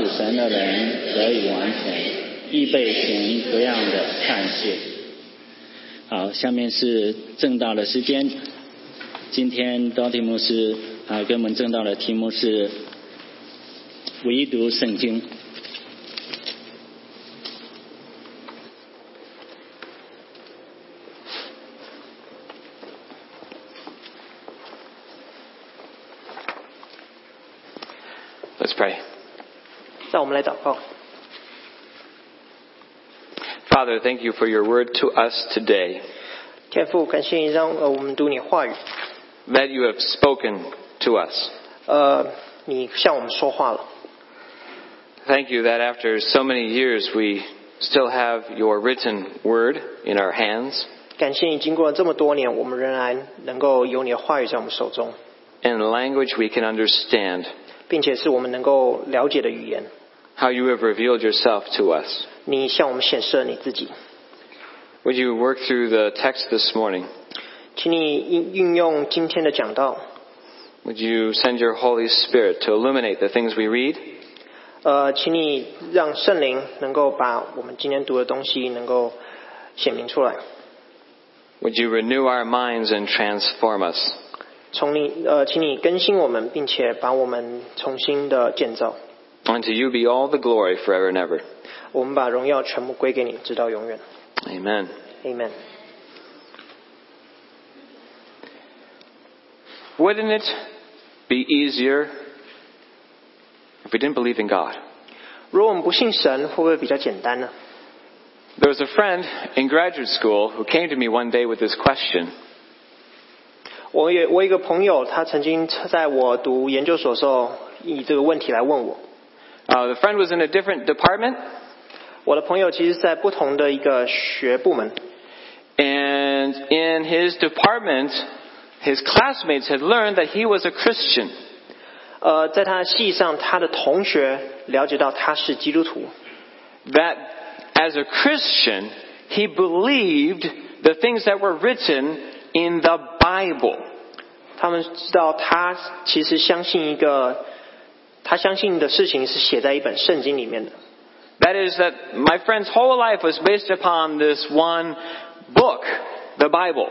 属神的人得以完成，预备行各样的善事。好，下面是正道的时间。今天道题目是啊，给我们正道的题目是唯独圣经。让我们来祷告。 Father, thank you for your word to us today, 天父，感谢你让呃我们读你话语， that you have spoken to us. 呃，你向我们说话了。 Thank you that after so many years we still have your written word in our hands 感谢你经过这么多年，我们仍然能够有你的话语在我们手中， in a language we can understand, 并且是我们能够了解的语言。 how you have revealed yourself to us. 你向我们显示了你自己， Would you work through the text this morning? 请你运运用今天的讲道， Would you send your Holy Spirit to illuminate the things we read? 呃，请你让圣灵能够把我们今天读的东西能够显明出来。 Would you renew our minds and transform us? 从你呃，请你更新我们，并且把我们重新的建造。 Unto you be all the glory forever and ever. 我们把荣耀全部归给你，直到永远。 Amen. Amen。 Wouldn't it be easier if we didn't believe in God? 如果我们不信神，会不会比较简单呢？ There was a friend in graduate school who came to me one day with this question. 我有我有一个朋友，他曾经在我读研究所的时候，以这个问题来问我。 Uh, the friend was in a different department, 我的朋友其实在不同的一个学部门， and in his department, his classmates had learned that he was a Christian. 呃，在他的系上，他的同学了解到他是基督徒， That as a Christian, he believed the things that were written in the Bible. 他们知道他其实相信一个， 他相信的事情是写在一本圣经里面的。 That is, that my friend's whole life was based upon this one book, the Bible.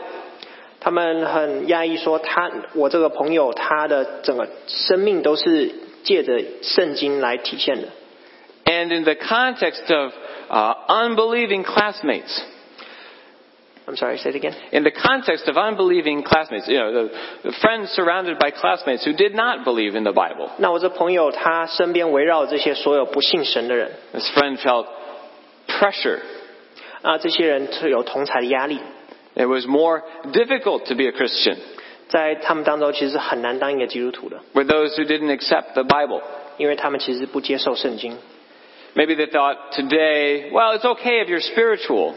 他们很压抑说他，我这个朋友他的整个生命都是借着圣经来体现的。 And in the context of uh, unbelieving classmates, I'm sorry, say it again. in the context of unbelieving classmates, you know, the, the friends surrounded by classmates who did not believe in the Bible. 那我这朋友他身边围绕这些所有不信神的人， This friend felt pressure. 啊，这些人是有同才的压力， It was more difficult to be a Christian 在他们当中其实是很难当一个基督徒的， with those who didn't accept the Bible. 因为他们其实不接受圣经。 Maybe they thought today, well, it's okay if you're spiritual.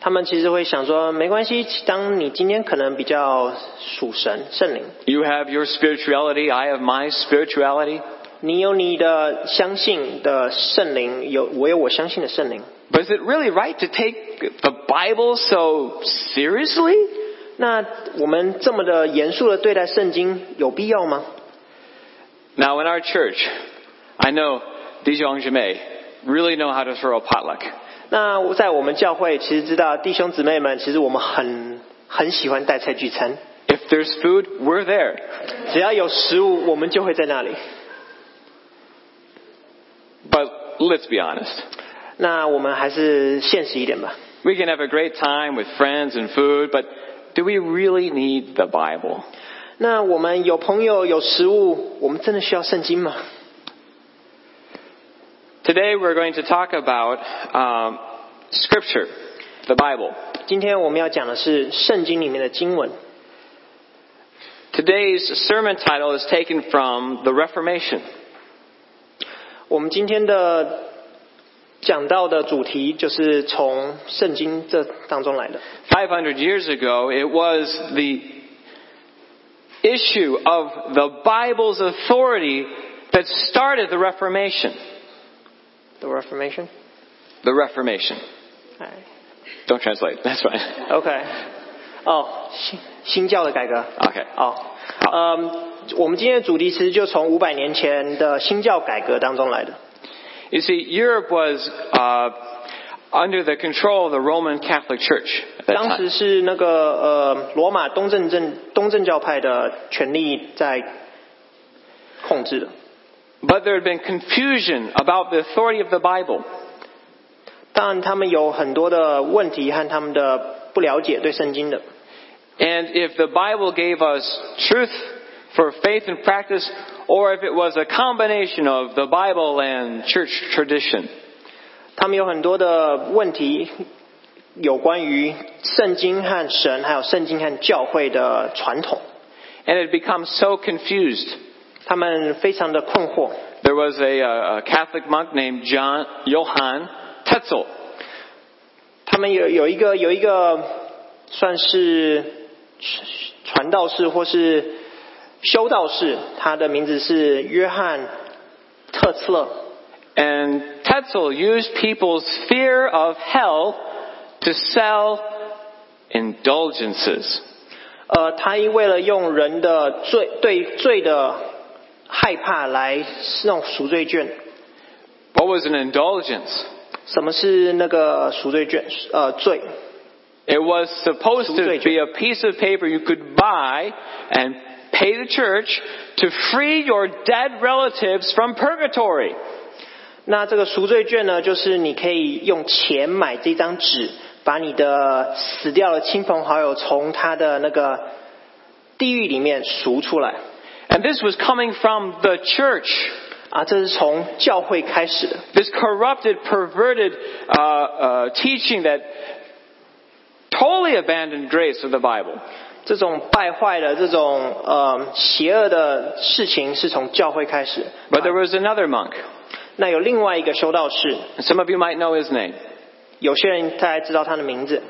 他们其实会想说，没关系，当你今天可能比较属神圣灵， You have your spirituality, I have my spirituality. 你有你的相信的圣灵，有我有我相信的圣灵。 But is it really right to take the Bible so seriously? 那我们这么的严肃的对待圣经，有必要吗？ Now, in our church, I know these young Jame really know how to throw a potluck. 那我在我们教会，其实知道弟兄姊妹们，其实我们很很喜欢带菜聚餐， If there's food, we're there. 只要有食物，我们就会在那里。 But let's be honest. 那我们还是现实一点吧。 We can have a great time with friends and food, but do we really need the Bible? 那我们有朋友有食物，我们真的需要圣经吗？ Today we're going to talk about um, Scripture, the Bible. 今天我们要讲的是圣经里面的经文。 Today's sermon title is taken from the Reformation. 我们今天的讲到的主题就是从圣经这当中来的。 500 years ago, it was the issue of the Bible's authority that started the Reformation. The Reformation。 The Reformation. 哎 Don't translate. That's fine. OK，哦，新新教的改革。 Okay. 哦，嗯，我们今天的主题其实就从五百年前的新教改革当中来的。 You see, Europe was uh, under the control of the Roman Catholic Church at that 当 time. 时是那个呃罗马东正正东正教派的权力在控制的。 But there had been confusion about the authority of the Bible. 当然，他们有很多的问题和他们的不了解对圣经的。 And if the Bible gave us truth for faith and practice, or if it was a combination of the Bible and church tradition. 他们有很多的问题，有关于圣经和神，还有圣经和教会的传统， And it becomes so confused. 他们非常的困惑。 There was a, uh, a Catholic monk named John Johann Tetzel. 他们有有一个有一个算是传道士或是修道士，他的名字是约翰特茨勒。 And Tetzel used people's fear of hell to sell indulgences. 呃，他为了用人的罪对罪的 害怕来那种赎罪券。What was an indulgence? 什么是那个赎罪券？呃，罪。It was supposed to be a piece of paper you could buy and pay the church to free your dead relatives from purgatory. 那这个赎罪券呢，就是你可以用钱买这张纸，把你的死掉的亲朋好友从他的那个地狱里面赎出来 And this was coming from the church. 啊，这是从教会开始的。 This corrupted, perverted uh, uh, teaching that totally abandoned grace of the Bible. 这种败坏的、这种呃邪恶的事情是从教会开始。 But there was another monk. 那有另外一个修道士， And some of you might know his name. 有些人大概知道他的名字，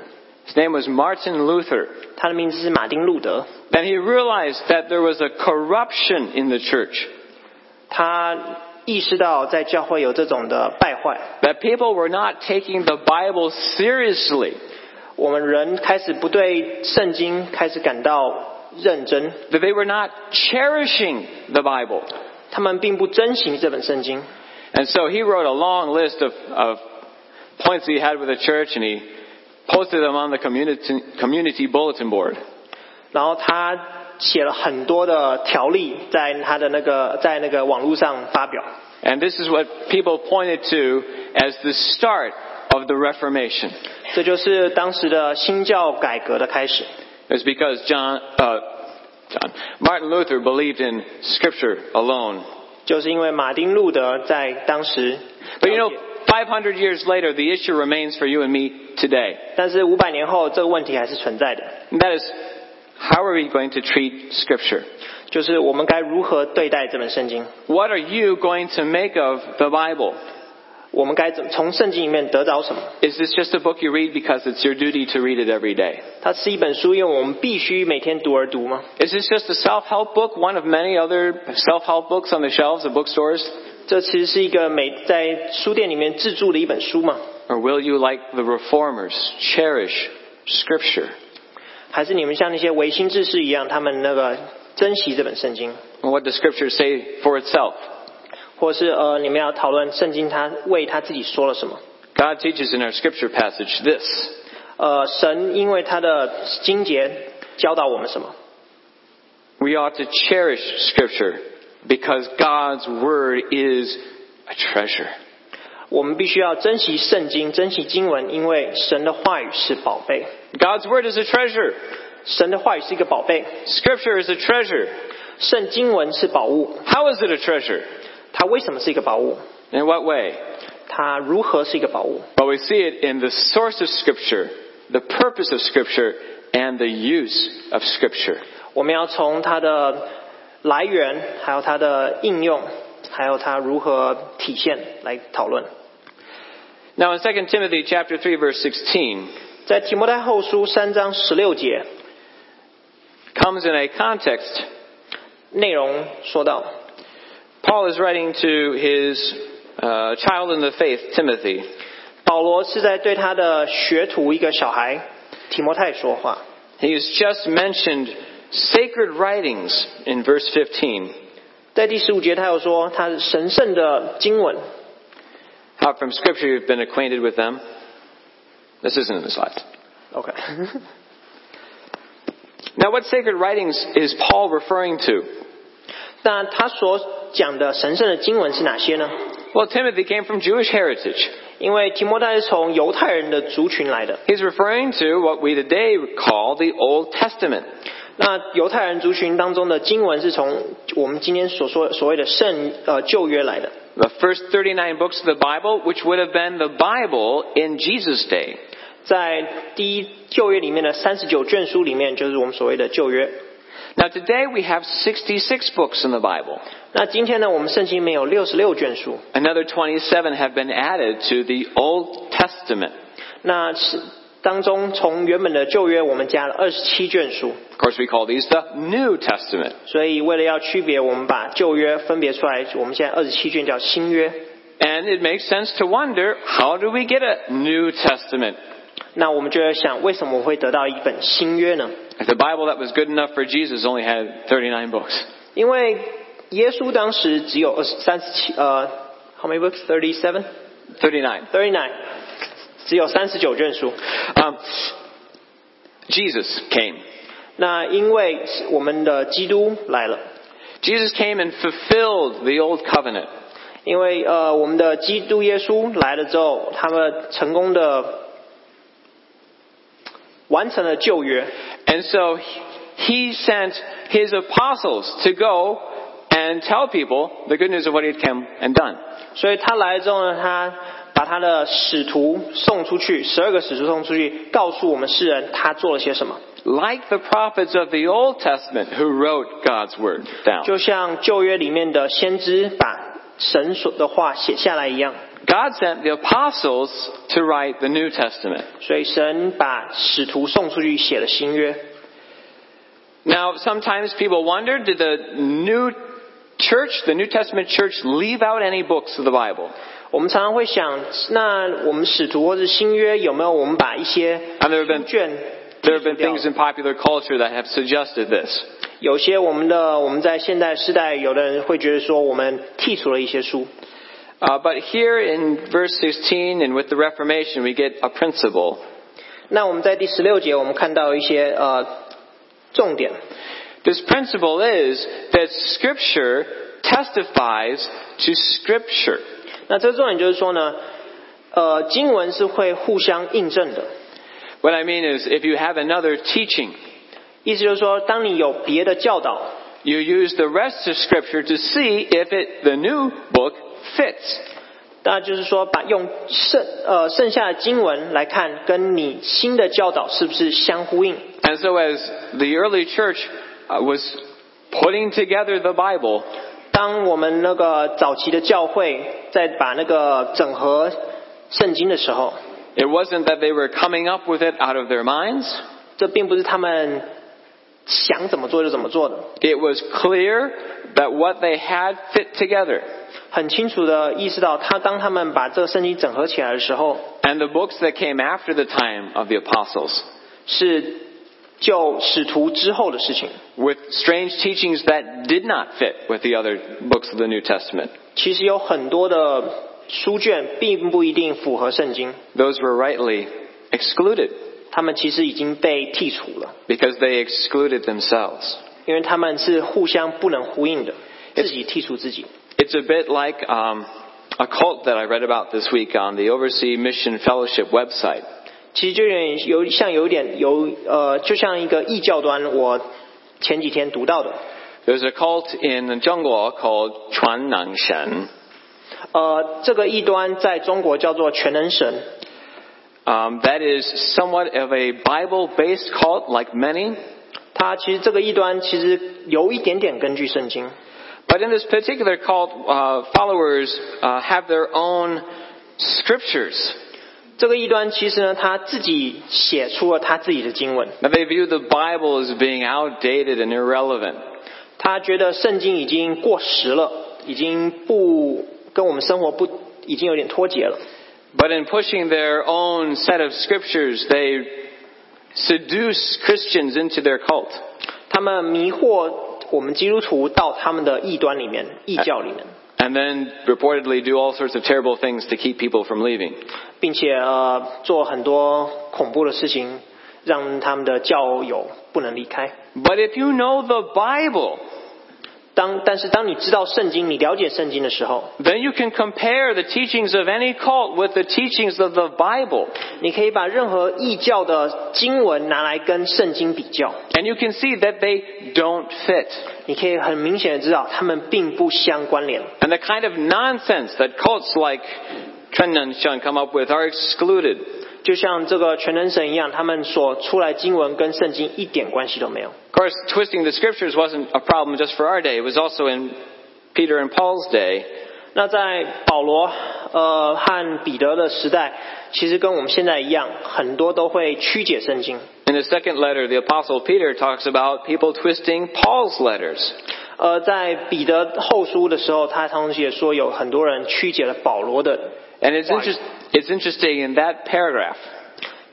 His name was Martin Luther. 他的名字是马丁路德。 And he realized that there was a corruption in the church. 他意识到在教会有这种的败坏， That people were not taking the Bible seriously. 我们人开始不对圣经开始感到认真， That they were not cherishing the Bible. 他们并不珍惜这本圣经。 And so he wrote a long list of, of points he had with the church and he posted them on the community, community bulletin board. 然后他写了很多的条例在他的那个在那个网络上发表。 And this is what people pointed to as the start of the Reformation. 这就是当时的新教改革的开始， It's because John, uh, John, Martin Luther believed in Scripture alone. 就是因为马丁路德在当时， But you know, 500 years later, the issue remains for you and me today. 但是五百年后这个问题还是存在的， And that is, how are we going to treat Scripture? 就是我们该如何对待这本圣经， What are you going to make of the Bible? 我们该怎从圣经里面得着什么？ Is this just a book you read because it's your duty to read it every day? 它是一本书，因为我们必须每天读而读吗？ Is this just a self-help book, one of many other self-help books on the shelves of bookstores? 这其实是一个每在书店里面自助的一本书嘛？ Or will you, like the reformers, cherish Scripture? 还是你们像那些唯心志士一样，他们那个珍惜这本圣经， And what does Scripture say for itself? 或是呃，你们要讨论圣经他为他自己说了什么？ God teaches in our Scripture passage this. 呃，神因为他的经节教导我们什么？ We ought to cherish Scripture because God's Word is a treasure. 我们必须要珍惜圣经，珍惜经文，因为神的话语是宝贝。 God's Word is a treasure. 神的话语是一个宝贝， Scripture is a treasure. 圣经文是宝物。 How is it a treasure? 它为什么是一个宝物？ In what way? 它如何是一个宝物？ Well, we see it in the source of Scripture, the purpose of Scripture, and the use of Scripture. 我们要从它的 来源，还有它的应用，还有它如何体现来讨论。 Now, in 2 Timothy chapter 3, verse 16, 在提摩太后书三章十六节 comes in a context. 内容说到， Paul is writing to his uh, child in the faith, Timothy. 保罗是在对他的学徒一个小孩提摩太说话。 He has just mentioned sacred writings in verse 15. 在第十五节，他又说他是神圣的经文。 Uh, from Scripture, you've been acquainted with them. This isn't in the slides. OK， Now, what sacred writings is Paul referring to? 那他所讲的神圣的经文是哪些呢？ Well, Timothy came from Jewish heritage. 因为提摩太是从犹太人的族群来的， He's referring to what we today call the Old Testament. 那犹太人族群当中的经文是从我们今天所说所谓的圣呃旧约来的。 The first 39 books of the Bible, which would have been the Bible in Jesus' day. 在第一旧约里面的三十九卷书里面，就是我们所谓的旧约。 Now, today we have 66 books in the Bible. 那今天呢，我们圣经里面有六十六卷书， Another 27 have been added to the Old Testament. 那是 当中从原本的旧约，我们加了二十七卷书。 Of course, we call these the New Testament. 所以为了要区别，我们把旧约分别出来，我们现在二十七卷叫新约。 And it makes sense to wonder how do we get a New Testament? 那我们就要想，为什么我会得到一本新约呢？ If the Bible that was good enough for Jesus only had 39 books. 因为耶稣当时只有二十三十七呃，how many books? Thirty seven, 39. thirty nine，只有三十九卷书。 Um, Jesus came. 那因为我们的基督来了， Jesus came and fulfilled the old covenant. 因为呃我们的基督耶稣来了之后，他们成功的完成了旧约。 And so he sent his apostles to go and tell people the good news of what he had come and done. 所以他来了之后呢，他 把他的使徒送出去，十二个使徒送出去，告诉我们世人他做了些什么。 Like the prophets of the Old Testament who wrote God's word down. 就像旧约里面的先知把神所的话写下来一样， God sent the apostles to write the New Testament. 所以神把使徒送出去写了新约。 Now, sometimes people wonder, did the New Church, the New Testament church, leave out any books of the Bible? 我们常常会想，那我们使徒或是新约有没有我们把一些 And there have been 书卷 There have been 剔除掉 things in popular culture that have suggested this. 有些我们的我们在现代时代，有的人会觉得说我们剔除了一些书。 Uh, but here in verse 16 and with the Reformation, we get a principle. 那我们在第十六节，我们看到一些呃重点。 This principle is that Scripture testifies to Scripture. 那这个重点就是说呢，呃，经文是会互相印证的。 What I mean is, if you have another teaching, 意思就是说，当你有别的教导， you use the rest of Scripture to see if it, the new book fits. 那就是说，把用剩呃剩下的经文来看，跟你新的教导是不是相呼应？ And so, as the early church uh, was putting together the Bible, 当我们那个早期的教会在把那个整合圣经的时候， it wasn't that they were coming up with it out of their minds. 这并不是他们想怎么做就怎么做的， It was clear that what they had fit together. 很清楚的意识到，他当他们把这个圣经整合起来的时候， And the books that came after the time of the apostles, 是 就使徒之后的事情。 with strange teachings that did not fit with the other books of the New Testament. 其实有很多的书卷并不一定符合圣经， Those were rightly excluded 他们其实已经被剔除了， because they excluded themselves. 因为他们是互相不能呼应的，自己剔除自己。 It's a bit like um, a cult that I read about this week on the Overseas Mission Fellowship website. 其实就有点有像有一点有呃，就像一个异教端，我前几天读到的， There's a cult in Zhongguo called Chuan Nang Shen. 呃，这个异端在中国叫做全能神， Um, that is somewhat of a Bible-based cult, like many. 它其实这个异端其实有一点点根据圣经， But in this particular cult, uh, followers uh, have their own scriptures. 这个异端其实呢，他自己写出了他自己的经文，Now they view the Bible as being outdated and irrelevant. 他觉得圣经已经过时了，已经不跟我们生活不已经有点脱节了。But in pushing their own set of scriptures, they seduce Christians into their cult. 他们迷惑我们基督徒到他们的异端里面、异教里面。And and then reportedly do all sorts of terrible things to keep people from leaving. 并且呃做很多恐怖的事情，让他们的教友不能离开。 But if you know the Bible, 当但是当你知道圣经，你了解圣经的时候， then you can compare the teachings of any cult with the teachings of the Bible. 你可以把任何异教的经文拿来跟圣经比较， And you can see that they don't fit. 你可以很明显的知道它们并不相关联。 And the kind of nonsense that cults like Trenanshan come up with are excluded. 就像这个全能神一样，他们所出来经文跟圣经一点关系都没有。Of course, twisting the scriptures wasn't a problem just for our day. It was also in Peter and Paul's day. 那在保罗呃和彼得的时代，其实跟我们现在一样，很多都会曲解圣经。In the second letter, the apostle Peter talks about people twisting Paul's letters. 呃，在彼得后书的时候，他同时也说有很多人曲解了保罗的。And it's, interest, it's interesting in that paragraph.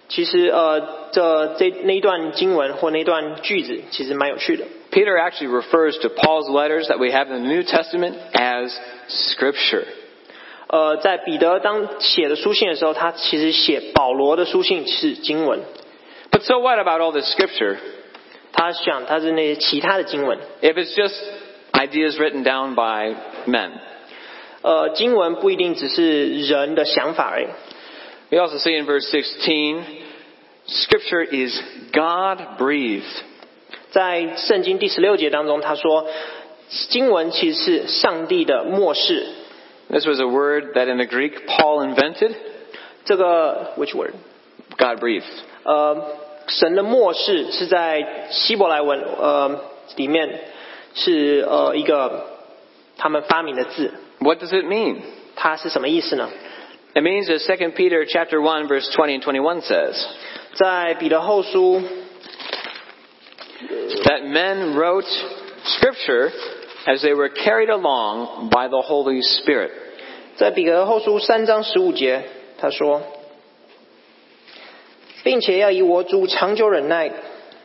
其实呃，这这那一段经文或那段句子其实蛮有趣的。 Peter actually refers to Paul's letters that we have in the New Testament as scripture. 呃，在彼得当写的书信的时候，他其实写保罗的书信是经文， But so what about all this scripture? 他想他是那些其他的经文。 If it's just ideas written down by men. 呃，经文不一定只是人的想法而已。 We also see in verse 16, scripture is God breathed. 在圣经第十六节当中，他说经文其实是上帝的漠视。 This was a word that in the Greek Paul invented. 这个 which word？ God breathed. 呃，神的漠视是在希伯来文呃里面是呃一个他们发明的字， What does it mean? 它是什么意思呢？ It means as 2 Peter chapter 1 verse 20 and 21 says, 在彼得后书 that men wrote scripture as they were carried along by the Holy Spirit. 在彼得后书三章十五节，他说，并且要以我主长久忍耐，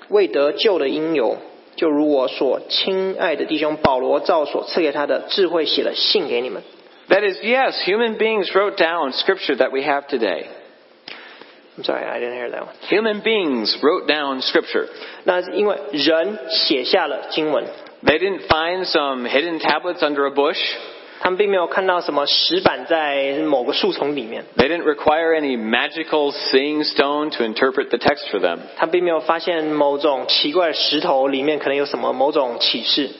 为得救的因由， 就如我所亲爱的弟兄保罗照所赐给他的智慧写了信给你们。 That is, yes, human beings wrote down scripture that we have today. I'm sorry, I didn't hear that one. Human beings wrote down scripture. 那是因为人写下了经文， They didn't find some hidden tablets under a bush. 他们并没有看到什么石板在某个树丛里面， They didn't require any magical seeing stone to interpret the text for them. 他并没有发现某种奇怪的石头里面可能有什么某种启示。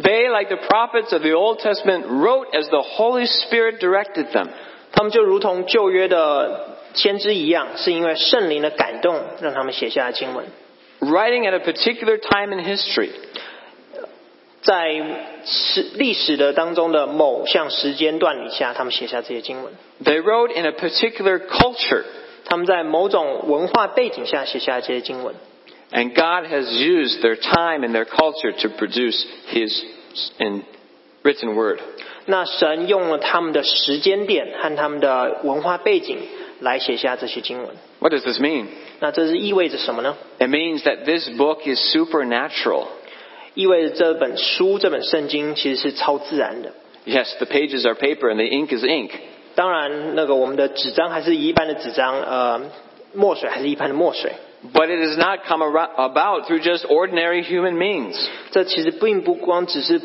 They, like the prophets of the Old Testament, wrote as the Holy Spirit directed them. 他们就如同旧约的先知一样，是因为圣灵的感动，让他们写下了经文。 Writing at a particular time in history. 在史历史的当中的某项时间段里下，他们写下这些经文。 They wrote in a particular culture. 他们在某种文化背景下写下这些经文。 And God has used their time and their culture to produce His in written word. 那神用了他们的时间点和他们的文化背景来写下这些经文。 What does this mean? 那这是意味着什么呢？ It means that this book is supernatural. 意味着这本书、这本圣经其实是超自然的。 Yes, the pages are paper and the ink is ink. 当然，那个我们的纸张还是一般的纸张，呃，墨水还是一般的墨水。 But it has not come ar- about through just ordinary human means. 这其实并不光只是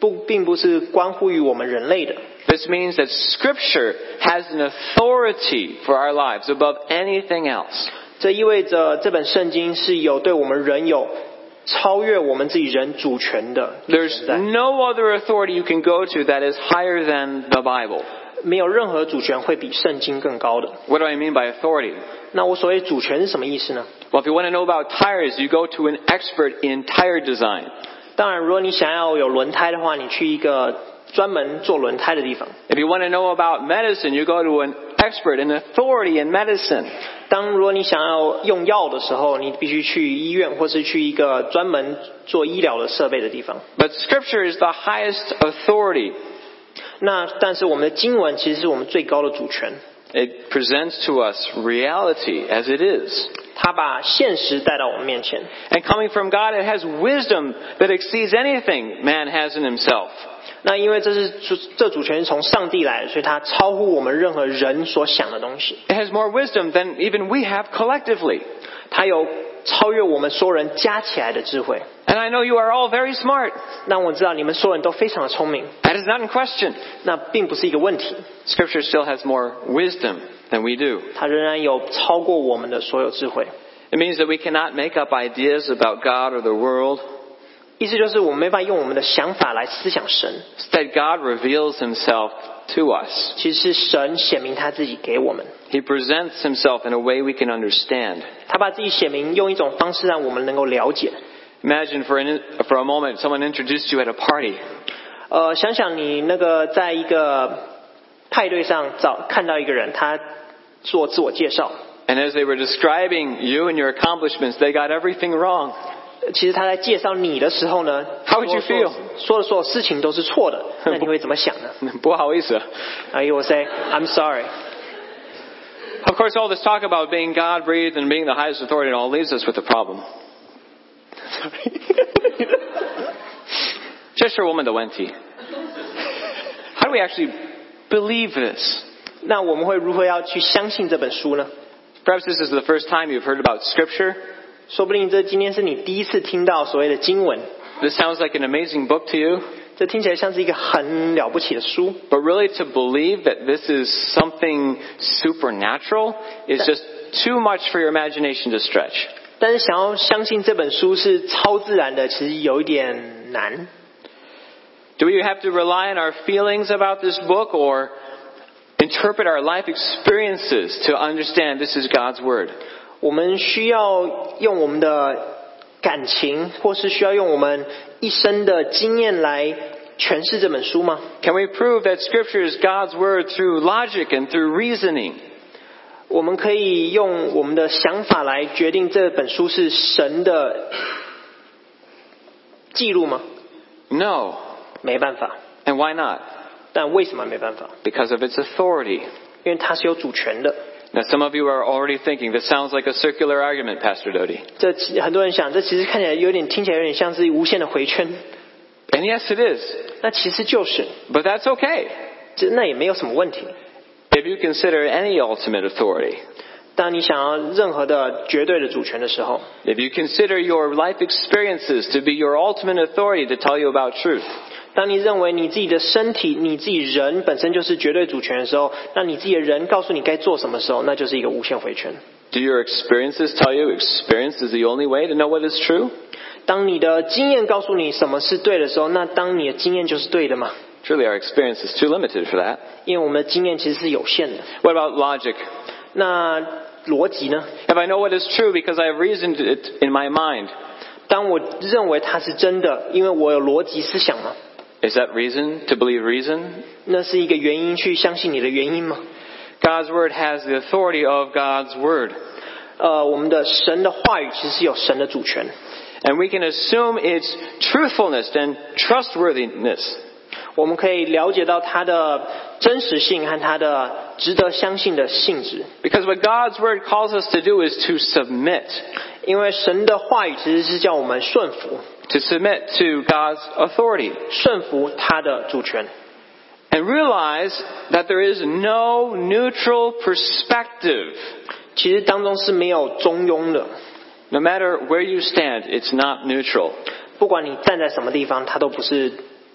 不，并不是关乎于我们人类的。 This means that Scripture has an authority for our lives above anything else. 这意味着这本圣经是有对我们人有 超越我们自己人主权的 There's 存在， no other authority you can go to that is higher than the Bible. 没有任何主权会比圣经更高的。 What do I mean by authority? 那我所谓主权是什么意思呢？ Well, if you want to know about tires, you go to an expert in tire design. 当然，如果你想要有轮胎的话，你去一个专门做轮胎的地方。 If you want to know about medicine, you go to an expert, an authority in medicine. 当如果你想要用药的时候，你必须去医院或是去一个专门做医疗的设备的地方。 But Scripture is the highest authority. 那但是我们的经文其实是我们最高的主权， It presents to us reality as it is. 他把现实带到我们面前。 And coming from God, it has wisdom that exceeds anything man has in himself. 那因为这是主这主权是从上帝来的，所以它超乎我们任何人所想的东西。 It has more wisdom than even we have collectively. 它有超越我们所有人加起来的智慧。 And I know you are all very smart. 那我知道你们所有人都非常的聪明， That is not in question. 那并不是一个问题。 Scripture still has more wisdom than we do. 它仍然有超过我们的所有智慧。 It means that we cannot make up ideas about God or the world. 意思就是我们没办法用我们的想法来思想神， Instead, God reveals himself to us. 其实是神显明他自己给我们。 He presents himself in a way we can understand. 他把自己显明，用一种方式让我们能够了解。 Imagine for, an, for a moment someone introduced you at a party. 呃，想想你那个在一个派对上找看到一个人，他 做自我介绍， And as they were describing you and your accomplishments, they got everything wrong. 其实他在介绍你的时候呢 How would you 说说 feel? 说的所有事情都是错的，那你会怎么想呢？不好意思。啊，you will say I'm sorry。 Of course, all this talk about being God breathed and being the highest authority and all leaves us with a problem. 这是我们的问题. How do we actually believe this? 那我们会如何要去相信这本书呢？ Perhaps this is the first time you've heard about Scripture. 说不定这今天是你第一次听到所谓的经文， This sounds like an amazing book to you. 这听起来像是一个很了不起的书。 But really, to believe that this is something supernatural is just too much for your imagination to stretch. 但是想要相信这本书是超自然的，其实有一点难。 Do we have to rely on our feelings about this book or interpret our life experiences to understand this is God's Word? 我们需要用我们的感情，或是需要用我们一生的经验来诠释这本书吗？ Can we prove that Scripture is God's Word through logic and through reasoning? 我们可以用我们的想法来决定这本书是神的记录吗？ No. 没办法。 And why not? 但为什么没办法？ Because of its authority. 因为它是有主权的。 Now, some of you are already thinking, this sounds like a circular argument, Pastor Doty. 这其很多人想，这其实看起来有点听起来有点像是无限的回圈。 And yes, it is. 那其实就是， But that's okay. 这那也没有什么问题。 If you consider any ultimate authority, 当你想要任何的绝对的主权的时候， if you consider your life experiences to be your ultimate authority to tell you about truth, 当你认为你自己的身体、你自己人本身就是绝对主权的时候，那你自己的人告诉你该做什么时候，那就是一个无限回圈。do your experiences tell you experience is the only way to know what is true? 当你的经验告诉你什么是对的时候，那当你的经验就是对的嘛？Truly, our experience is too limited for that. 因为我们的经验其实是有限的。What about logic? 那逻辑呢？If I know what is true because I have reasoned it in my mind, 当我认为它是真的，因为我有逻辑思想嘛，is that reason to believe reason? 那是一个原因去相信你的原因吗？ God's word has the authority of God's word. 呃，我们的神的话语其实是有神的主权， And we can assume its truthfulness and trustworthiness. 我们可以了解到它的真实性和它的值得相信的性质。 Because what God's word calls us to do is to submit. 因为神的话语其实是叫我们顺服， To submit to God's authority. 顺服他的主权， And realize that there is no neutral perspective. 其实当中是没有中庸的。 No matter where you stand, it's not neutral. 不管你站在什么地方，他都不是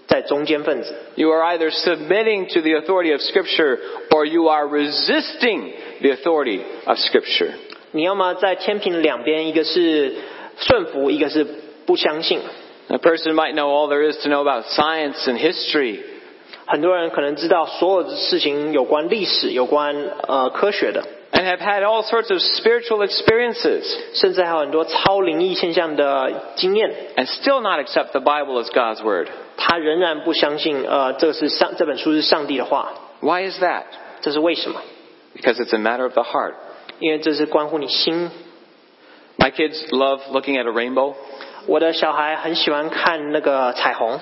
在中间分子。 You are either submitting to the authority of Scripture or you are resisting the authority of Scripture. 你要么在天平两边，一个是顺服，一个是 不相信。 A person might know all there is to know about science and history, 很多人可能知道所有的事情有关历史、有关呃科学的， and have had all sorts of spiritual experiences, 甚至还有很多超灵异现象的经验， and still not accept the Bible as God's Word. 他仍然不相信呃这个是上这本书是上帝的话。 Why is that? 这是为什么？ Because it's a matter of the heart. 因为这是关乎你心。 My kids love looking at a rainbow. 我的小孩很喜欢看那个彩虹，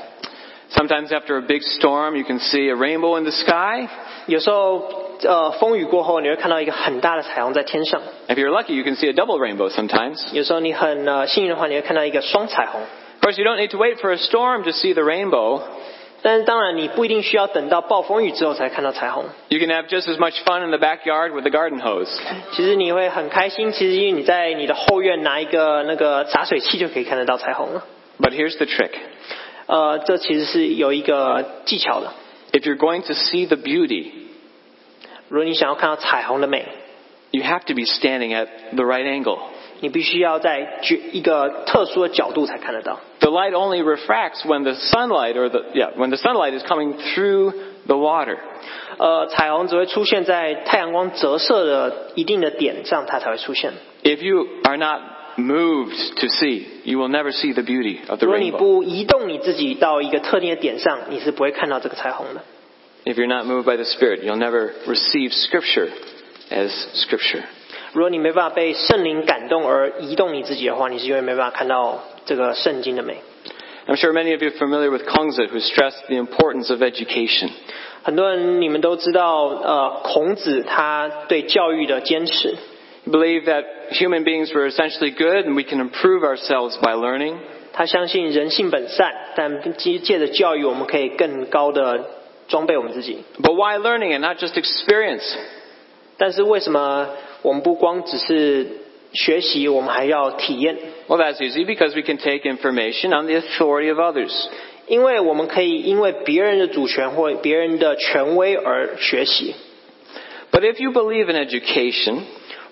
Sometimes after a big storm, you can see a rainbow in the sky. 有时候 呃风雨过后，你会看到一个很大的彩虹在天上。 If you're lucky, you can see a double rainbow sometimes. 有时候你很呃幸运的话，你会看到一个双彩虹。 Of course, you don't need to wait for a storm to see the rainbow. 但是当然，你不一定需要等到暴风雨之后才看到彩虹。 You can have just as much fun in the backyard with the garden hose. 其实你会很开心，其实因为你在你的后院拿一个那个洒水器就可以看得到彩虹了。 But here's the trick. 呃，这其实是有一个技巧的。 If you're going to see the beauty, 如果你想要看到彩虹的美， you have to be standing at the right angle. 你必须要在绝一个特殊的角度才看得到。 The light only refracts when the sunlight or the yeah, when the sunlight is coming through the water. 呃，彩虹只会出现在太阳光折射的一定的点上，它才会出现。 If you are not moved to see, you will never see the beauty of the 如果你 rainbow. 不移动你自己到一个特定的点上，你是不会看到这个彩虹的。 If you're not moved by the Spirit, you'll never receive Scripture as Scripture. 如果你没办法被圣灵感动而移动你自己的话，你是永远没办法看到这个圣经的美。 I'm sure many of you are familiar with Kongzi, who stressed the importance of education. 很多人你们都知道，呃，孔子他对教育的坚持， He believed that human beings were essentially good and we can improve ourselves by learning. 他相信人性本善，但借借着教育，我们可以更高的装备我们自己。 But why learning and not just experience? 但是为什么 我们不光只是学习，我们还要体验？ Well, that's easy because we can take information on the authority of others. 因为我们可以因为别人的主权或别人的权威而学习。 But if you believe in education,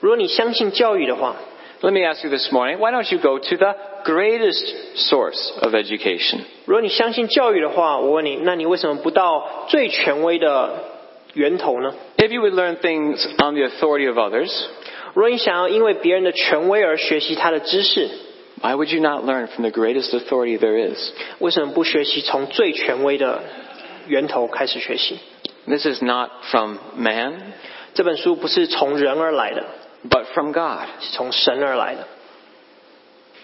如果你相信教育的话， let me ask you this morning, why don't you go to the greatest source of education? 如果你相信教育的话，我问你，那你为什么不到最权威的 源头呢？ If you would learn things on the authority of others, 如果你想要因为别人的权威而学习他的知识， why would you not learn from the greatest authority there is? 为什么不学习从最权威的源头开始学习？ This is not from man, 这本书不是从人而来的， but from God. 是从神而来的。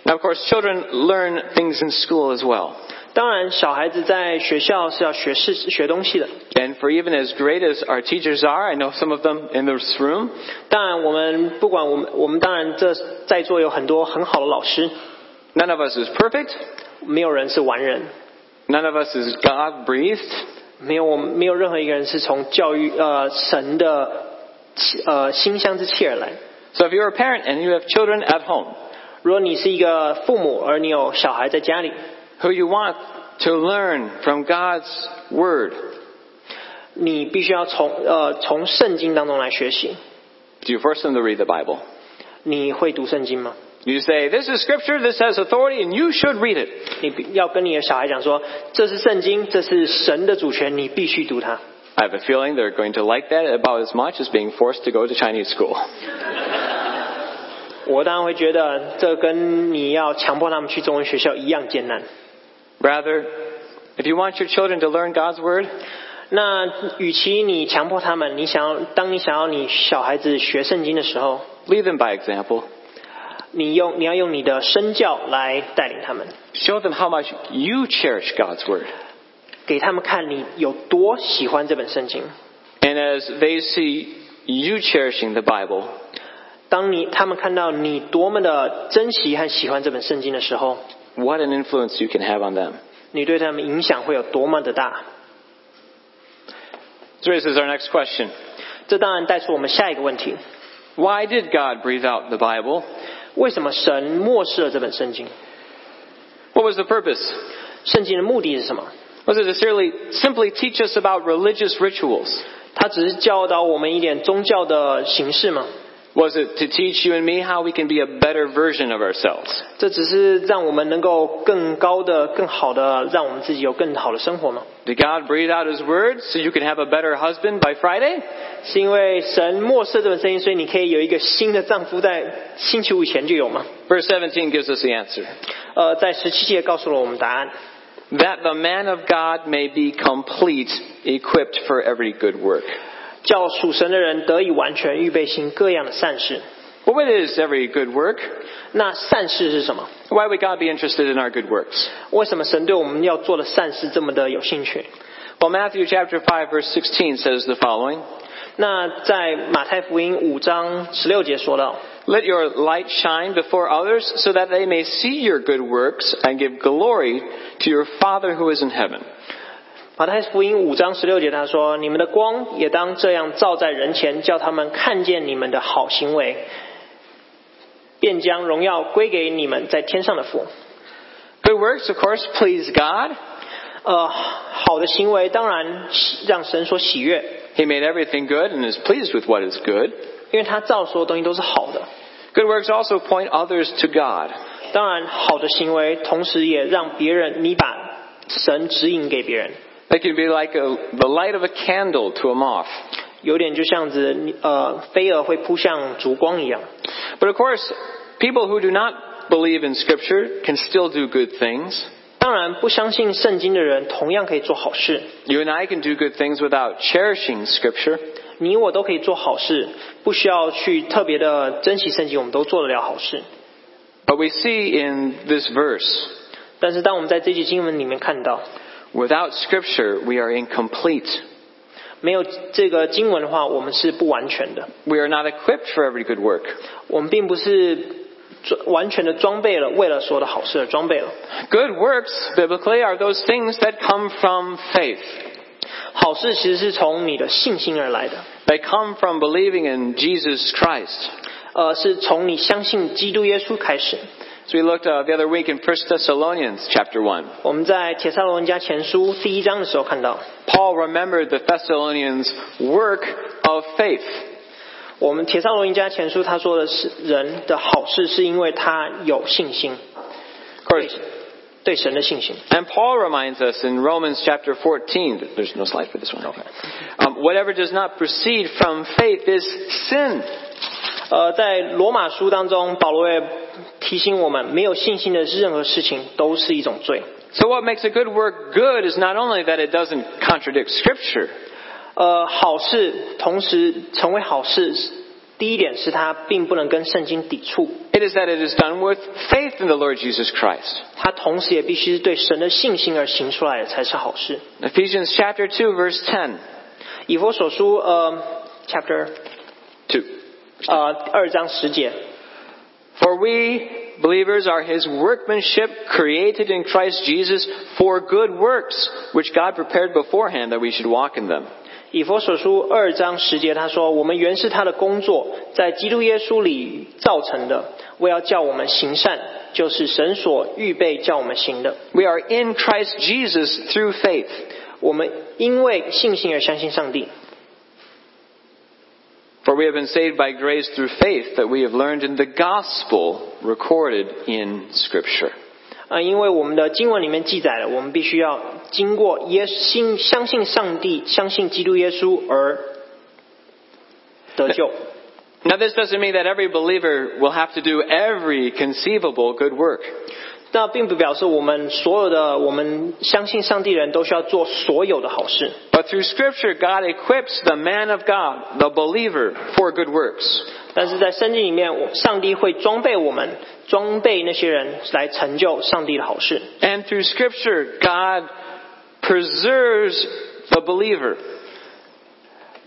Now, of course, children learn things in school as well. 当然，小孩子在学校是要学事学东西的。 And for even as great as our teachers are, I know some of them in this room, 当然，我们不管我们我们当然这在座有很多很好的老师， none of us is perfect. 没有人是完人， None of us is God breathed. 没有我们没有任何一个人是从教育呃神的呃馨香之气而来。 So if you're a parent and you have children at home 如果你是一个父母，而你有小孩在家里， who you want to learn from God's Word, 你必须要从呃从圣经当中来学习。 do you force them to read the Bible? 你会读圣经吗？ You say, this is scripture, this has authority, and you should read it. 你必要跟你的小孩讲说，这是圣经，这是神的主权，你必须读它。 I have a feeling they're going to like that about as much as being forced to go to Chinese school. 我当然会觉得这跟你要强迫他们去中文学校一样艰难。 Rather, if you want your children to learn God's Word, 那与其你强迫他们，你想要当你想要你小孩子学圣经的时候， lead them by example. 你用你要用你的身教来带领他们， Show them how much you cherish God's Word. 给他们看你有多喜欢这本圣经。 And as they see you cherishing the Bible, 当你他们看到你多么的珍惜和喜欢这本圣经的时候， what an influence you can have on them. 你对他们影响会有多么的大。 This raises our next question. 这当然带出我们下一个问题： Why did God breathe out the Bible? 为什么神漠视了这本圣经？ What was the purpose? 圣经的目的是什么？ Was it to simply, simply teach us about religious rituals? 它只是教导我们一点宗教的形式吗？ Was it to teach you and me how we can be a better version of ourselves? 这只是让我们能够更高的、更好的，让我们自己有更好的生活吗？ Did God breathe out His Word so you can have a better husband by Friday? 是因为神漠视这本圣经，所以你可以有一个新的丈夫在星期五以前就有吗？ Verse 17 gives us the answer. 呃，在十七节告诉了我们答案， That the man of God may be complete, equipped for every good work. 叫属神的人得以完全，预备行各样的善事。 Well, what is every good work? 那善事是什么？ Why would God be interested in our good works? 为什么神对我们要做的善事这么的有兴趣？ Well, Matthew chapter 5 verse 16 says the following. 那在马太福音五章十六节说到， Let your light shine before others so that they may see your good works and give glory to your Father who is in heaven. 马太福音五章十六节他说：“你们的光也当这样照在人前，叫他们看见你们的好行为，便将荣耀归给你们在天上的父。” Good works, of course, please God. 呃，好的行为当然让神所喜悦，He made everything good and is pleased with what is good. 因为他造所有东西都是好的。Good works also point others to God. 当然，好的行为同时也让别人，你把神指引给别人，They can be like a, the light of a candle to a moth. 有点就像子呃飞蛾会扑向烛光一样。 But of course, people who do not believe in Scripture can still do good things. 当然，不相信圣经的人同样可以做好事。 You and I can do good things without cherishing Scripture. 你我都可以做好事，不需要去特别的珍惜圣经，我们都做得了好事。 But we see in this verse, 但是当我们在这句经文里面看到， without Scripture, we are incomplete. 没有这个经文的话，我们是不完全的。 We are not equipped for every good work. 我们并不是装完全的装备了，为了所有的好事而装备了。 Good works, biblically, are those things that come from faith. 好事其实是从你的信心而来的， They come from believing in Jesus Christ. 呃，是从你相信基督耶稣开始。 So we looked uh, the other week in 1 Thessalonians chapter 1. 我们在帖撒罗尼迦前书第一章的时候看到， Paul remembered the Thessalonians' work of faith. 我们帖撒罗尼迦前书他说的是人的好事是因为他有信心， Of course, 对神的信心。 and Paul reminds us in Romans chapter 14, that- there's no slide for this one, okay. Um, whatever does not proceed from faith is sin. 呃，在罗马书当中，保罗也 提醒我们，没有信心的任何事情都是一种罪。So what makes a good work good is not only that it doesn't contradict scripture, 呃，好事同时成为好事，第一点是它并不能跟圣经抵触，it is that it is done with faith in the Lord Jesus Christ. 它同时也必须是对神的信心而行出来的才是好事。Ephesians chapter two verse ten. 以佛所书呃 chapter two 呃二章十节，For we, believers, are his workmanship created in Christ Jesus for good works, which God prepared beforehand that we should walk in them. 以弗所书二章十节，他说：“我们原是他的工作，在基督耶稣里造成的，为要叫我们行善，就是神所预备叫我们行的。” We are in Christ Jesus through faith. 我们因为信心而相信上帝。For we have been saved by grace through faith that we have learned in the gospel recorded in Scripture. 啊，因为我们的经文里面记载了，我们必须要经过耶信相信上帝、相信基督耶稣而得救。 Now, this doesn't mean that every believer will have to do every conceivable good work. 那并不表示我们所有的我们相信上帝的人都需要做所有的好事。But through Scripture, God equips the man of God, the believer, for good works. 但是在圣经里面，我上帝会装备我们，装备那些人来成就上帝的好事。And through Scripture, God preserves the believer.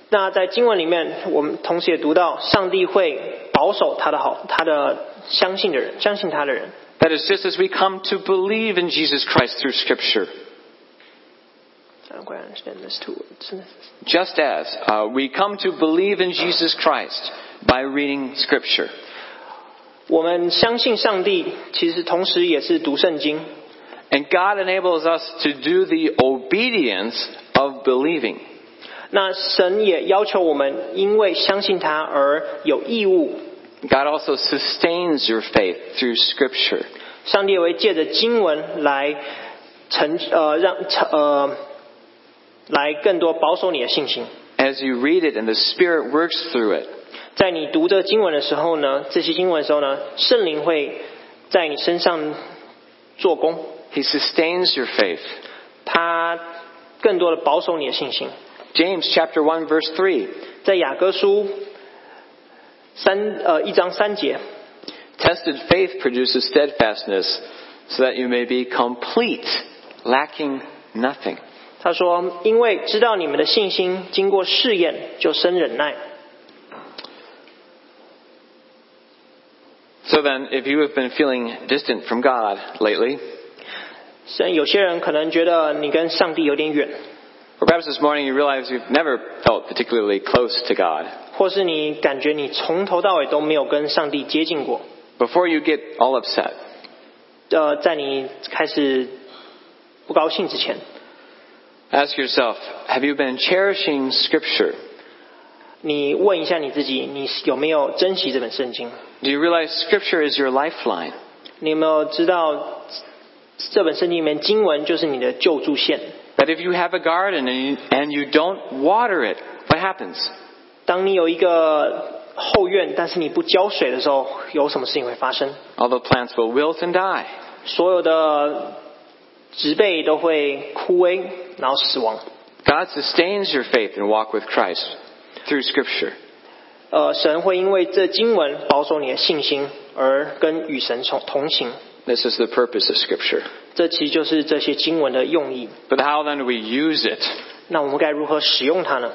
那在经文里面，我们同时也读到，上帝会保守他的好，他的相信的人，相信他的人。That is just as we come to believe in Jesus Christ through Scripture. I don't quite understand this two words. Just as uh, we come to believe in Jesus Christ by reading Scripture. 我们相信上帝，其实同时也是读圣经。 And God enables us to do the obedience of believing. 那神也要求我们，因为相信他而有义务。 God also sustains your faith through Scripture. 上帝也会借着经文来成呃让呃来更多保守你的信心。 As you read it and the Spirit works through it, 在你读这经文的时候呢，这些经文的时候呢，圣灵会在你身上做工， He sustains your faith. 他更多的保守你的信心。 James chapter 1 verse 3. 在雅各书 三呃一章三节， Tested faith produces steadfastness so that you may be complete, lacking nothing. 他说：“因为知道你们的信心经过试验，就生忍耐。 So then, if you have been feeling distant from God lately, 虽然有些人可能觉得你跟上帝有点远， or perhaps this morning you realize you've never felt particularly close to God, 或是你感觉你从头到尾都没有跟上帝接近过， before you get all upset, 呃，在你开始不高兴之前， ask yourself, have you been cherishing Scripture? 你问一下你自己，你有没有珍惜这本圣经？ Do you realize Scripture is your lifeline? 你有没有知道这本圣经里面经文就是你的救助线？ That if you have a garden and you, and you don't water it, what happens? 当你有一个后院，但是你不浇水的时候，有什么事情会发生？All the plants will wilt and die. 所有的植被都会枯萎，然后死亡。God sustains your faith and walk with Christ through Scripture. 呃，神会因为这经文保守你的信心，而跟与神同同行。This is the purpose of Scripture. 这其实就是这些经文的用意。But how then do we use it? 那我们该如何使用它呢？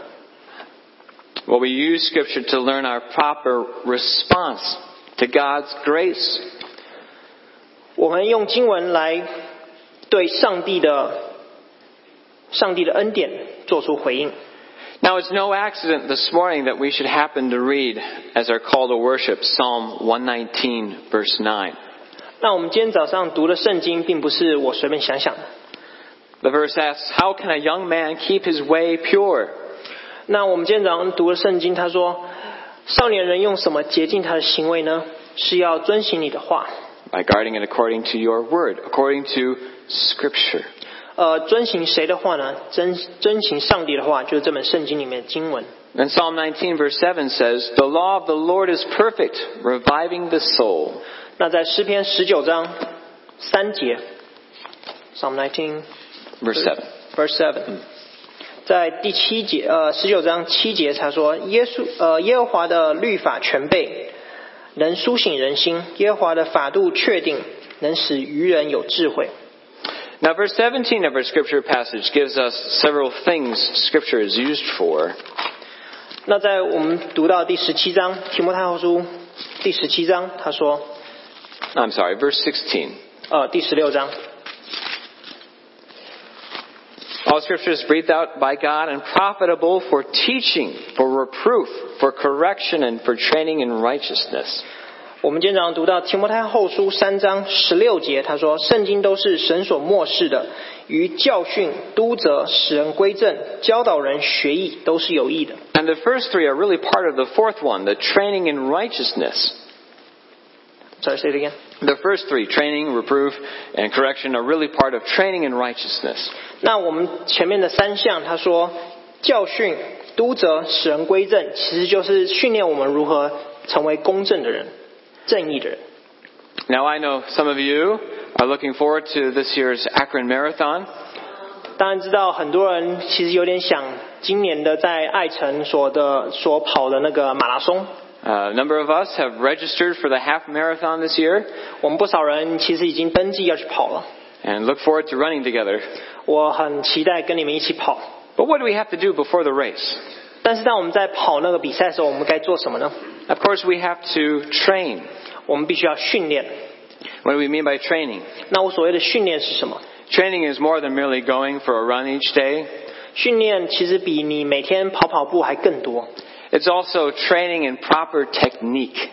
Well, we use Scripture to learn our proper response to God's grace. 我们用经文来对上帝的上帝的恩典做出回应。 Now, it's no accident this morning that we should happen to read, as our call to worship, Psalm 119, verse 9. 那我们今天早上读的圣经，并不是我随便想想的。 The verse asks, How can a young man keep his way pure? 那我们今天早上读的圣经，他说：“少年人用什么洁净他的行为呢？是要遵行你的话。 By guarding it according to your word, according to Scripture. 呃，遵行谁的话呢？遵遵行上帝的话，就是这本圣经里面的经文。 And Psalm 19, verse 7 says, The law of the Lord is perfect, reviving the soul. 那在诗篇十九章三节，Psalm nineteen Verse 7. verse seven， 在第七节，呃，十九章七节，他说：耶稣，呃，耶和华的律法全备，能苏醒人心；耶和华的法度确定，能使愚人有智慧。Now, verse 17 of our scripture passage gives us several things scripture is used for. 那在我们读到第十七章提摩太后书第十七章，他说，I'm sorry, verse 16. 呃，第十六章，All scripture is breathed out by God and profitable for teaching, for reproof, for correction, and for training in righteousness. 我们经常读到提摩太后书三章十六节，他说：“圣经都是神所默示的，于教训、督责、使人归正、教导人学义，都是有益的。” And the first three are really part of the fourth one, the training in righteousness. Sorry, say it again. The first three, training, reproof, and correction, are really part of training in righteousness. 那我们前面的三项，他说教训、督责、使人归正，其实就是训练我们如何成为公正的人、正义的人。 Now I know some of you are looking forward to this year's Akron Marathon. 当然知道很多人其实有点想今年的在爱城所的所跑的那个马拉松。 Uh, a number of us have registered for the half marathon this year 我们不少人其实已经登记要去跑了， and look forward to running together. 我很期待跟你们一起跑。 But what do we have to do before the race? 但是当我们在跑那个比赛的时候，我们该做什么呢？ Of course, we have to train. 我们必须要训练。 What do we mean by training? 那我所谓的训练是什么？ Training is more than merely going for a run each day. 训练其实比你每天跑跑步还更多。 It's also training in proper technique.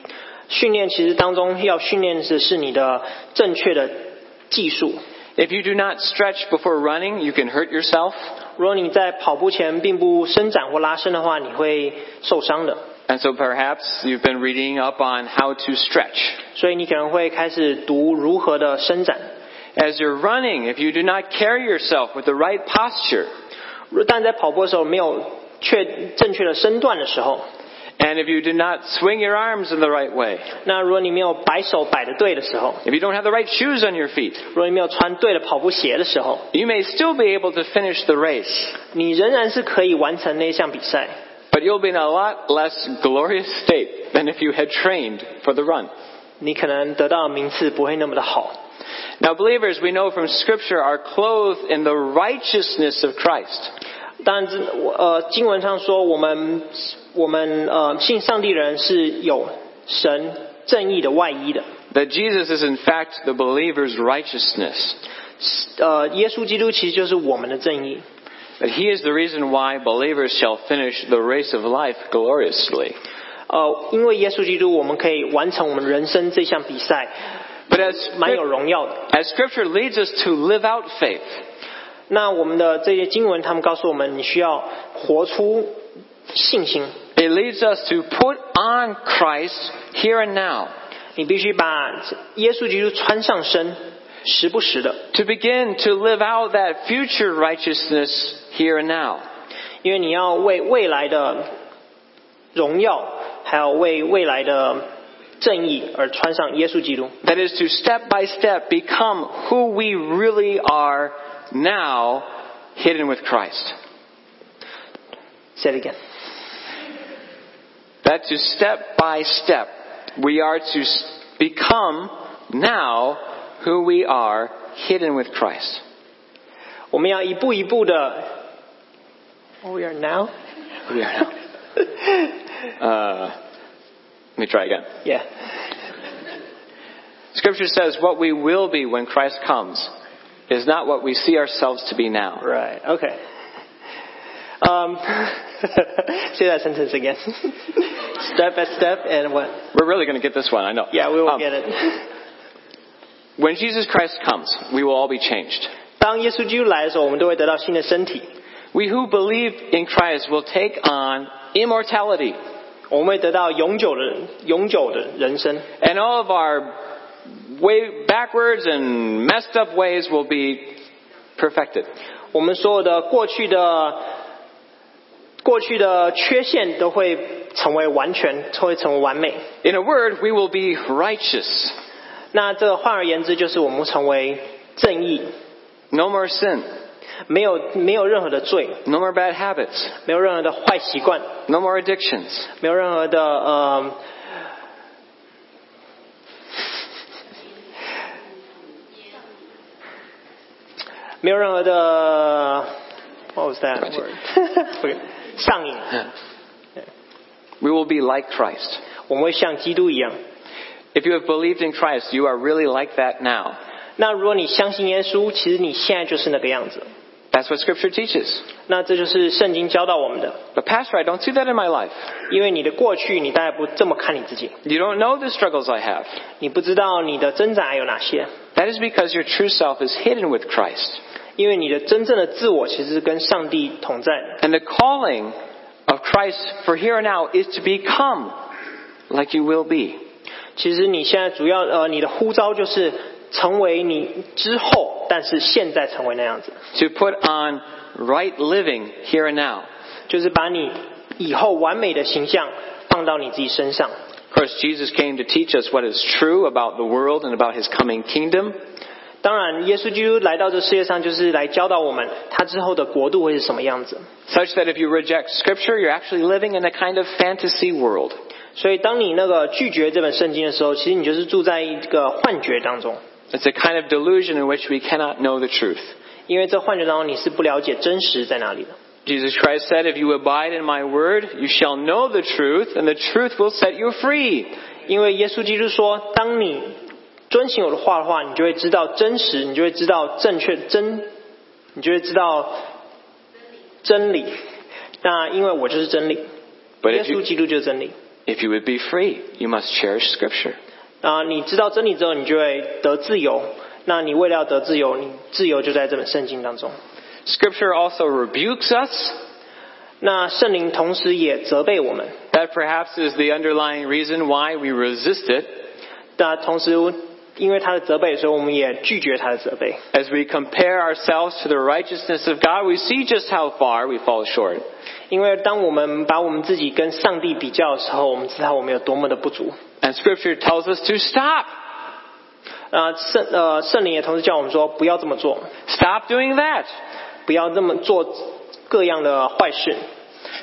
训练其实当中要训练的是你的正确的技术。 If you do not stretch before running, you can hurt yourself. 如果你在跑步前并不伸展或拉伸的话，你会受伤的。 And so perhaps you've been reading up on how to stretch. 所以你可能会开始读如何的伸展。 As you're running, if you do not carry yourself with the right posture, 但在跑步的时候没有 确正确的身段的时候， and if you do not swing your arms in the right way, 那如果你没有摆手摆的对的时候， if you don't have the right shoes on your feet, 如果你没有穿对的跑步鞋的时候， you may still be able to finish the race, 你仍然是可以完成那一项比赛， but you'll be in a lot less glorious state than if you had trained for the run. 你可能得到的名次不会那么的好。 Now, believers, we know from Scripture are clothed in the righteousness of Christ. 当然，这我呃，经文上说，我们我们呃信上帝人是有神正义的外衣的。 That Jesus is, in fact, the believer's righteousness. 呃，耶稣基督其实就是我们的正义。 That he is the reason why believers shall finish the race of life gloriously. 呃，因为耶稣基督，我们可以完成我们人生这项比赛， But as, 蛮有荣耀的。 as Scripture leads us to live out faith, 那我们的这些经文，他们告诉我们，你需要活出信心， it leads us to put on Christ here and now. 你必须把耶稣基督穿上身，时不时的， To begin to live out that future righteousness here and now. 因为你要为未来的荣耀，还有为未来的正义而穿上耶稣基督。 That is to step by step become who we really are now hidden with Christ. Say it again. That to step by step we are to s- become now who we are hidden with Christ. 我们要一步一步的。We are now. We are now. Uh, let me try again. Yeah. Scripture says what we will be when Christ comes is not what we see ourselves to be now. Right. Okay. Um, say that sentence again. step by step and what? We're really going to get this one, I know. Yeah, we will Um, get it. When Jesus Christ comes, we will all be changed. 当耶稣基督来的时候，我们都会得到新的身体， We who believe in Christ will take on immortality, 我们会得到永久的永久的人生。 and all of our way backwards and messed up ways will be perfected. 我们所有的过去的过去的缺陷都会成为完全，会成为完美。 In a word, we will be righteous. 那这个换而言之，就是我们成为正义， No more sin, 没有没有任何的罪， no more bad habits, 没有任何的坏习惯， no more addictions, 没有任何的呃。没 有任何的，what was that word？Okay，上瘾， we will be like Christ. 我们会像基督一样。 If you have believed in Christ, you are really like that now. 那如果你相信耶稣，其实你现在就是那个样子。 That's what Scripture teaches. 那这就是圣经教导我们的。 But, Pastor, I don't see that in my life. 因为你的过去，你大概不这么看你自己， You don't know the struggles I have. 你不知道你的挣扎有哪些。 That is because your true self is hidden with Christ. 因为你的真正的自我其实是跟上帝同在的。 And the calling of Christ for here and now is to become like you will be. 其实你现在主要呃，你的呼召就是成为你之后， 但是现在成为那样子， To put on right living here and now. 就是把你以后完美的形象放到你自己身上。 Of course, Jesus came to teach us what is true about the world and about his coming kingdom. 当然，耶稣基督来到这世界上，就是来教导我们他之后的国度会是什么样子。 Such that if you reject Scripture, you're actually living in a kind of fantasy world. 所以，当你那个拒绝这本圣经的时候，其实你就是住在一个幻觉当中， It's a kind of delusion in which we cannot know the truth. 因为这幻觉当中你是不了解真实在哪里的。 Jesus Christ said, If you abide in my word, you shall know the truth, and the truth will set you free. 因为耶稣基督说，当你遵行我的话的话，你就会知道真实，你就会知道正确真，你就会知道真理。那因为我就是真理， But 耶 if you, 稣基督就是真理。 if you would be free, you must cherish Scripture. 啊，你知道真理之后，你就会得自由。那你为了要得自由，你自由就在这本圣经当中。 Scripture also rebukes us. 那圣灵同时也责备我们， That perhaps is the underlying reason why we resist it. 那同时因为他的责备，所以我们也拒绝他的责备。 As we compare ourselves to the righteousness of God, we see just how far we fall short. 因为当我们把我们自己跟上帝比较的时候，我们知道我们有多么的不足。 And Scripture tells us to stop. 啊，圣呃圣灵也同时叫我们说，不要这么做， Stop doing that. 不要这么做各样的坏事。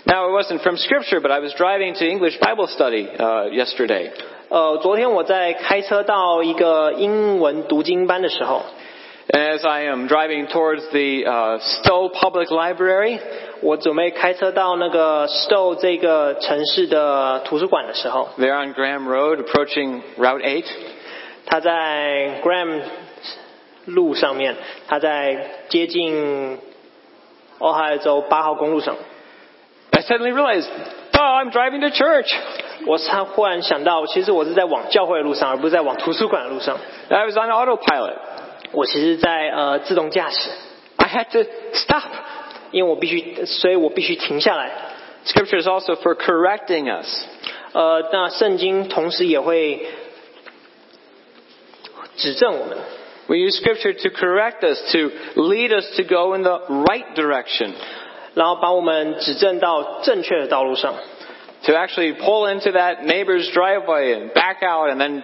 Now, it wasn't from Scripture, but I was driving to English Bible study uh, yesterday. 呃，昨天我在开车到一个英文读经班的时候， as I am driving towards the uh, Stow Public Library，我准备开车到那个 Stow 这个城市的图书馆的时候，there on Graham Road, approaching Route 8, 他在 Graham 路上面，他在接近俄亥俄州八号公路上。I suddenly realized, oh, I'm driving to church. 我忽然想到，其实我是在往教会的路上，而不是在往图书馆的路上。I was on autopilot. 我其实在呃自动驾驶， I had to stop. 因为我必须，所以我必须停下来。 Scripture is also for correcting us. 呃，那圣经同时也会指正我们， We use Scripture to correct us, to lead us to go in the right direction, 然后把我们指正到正确的道路上。 to actually pull into that neighbor's driveway and back out and then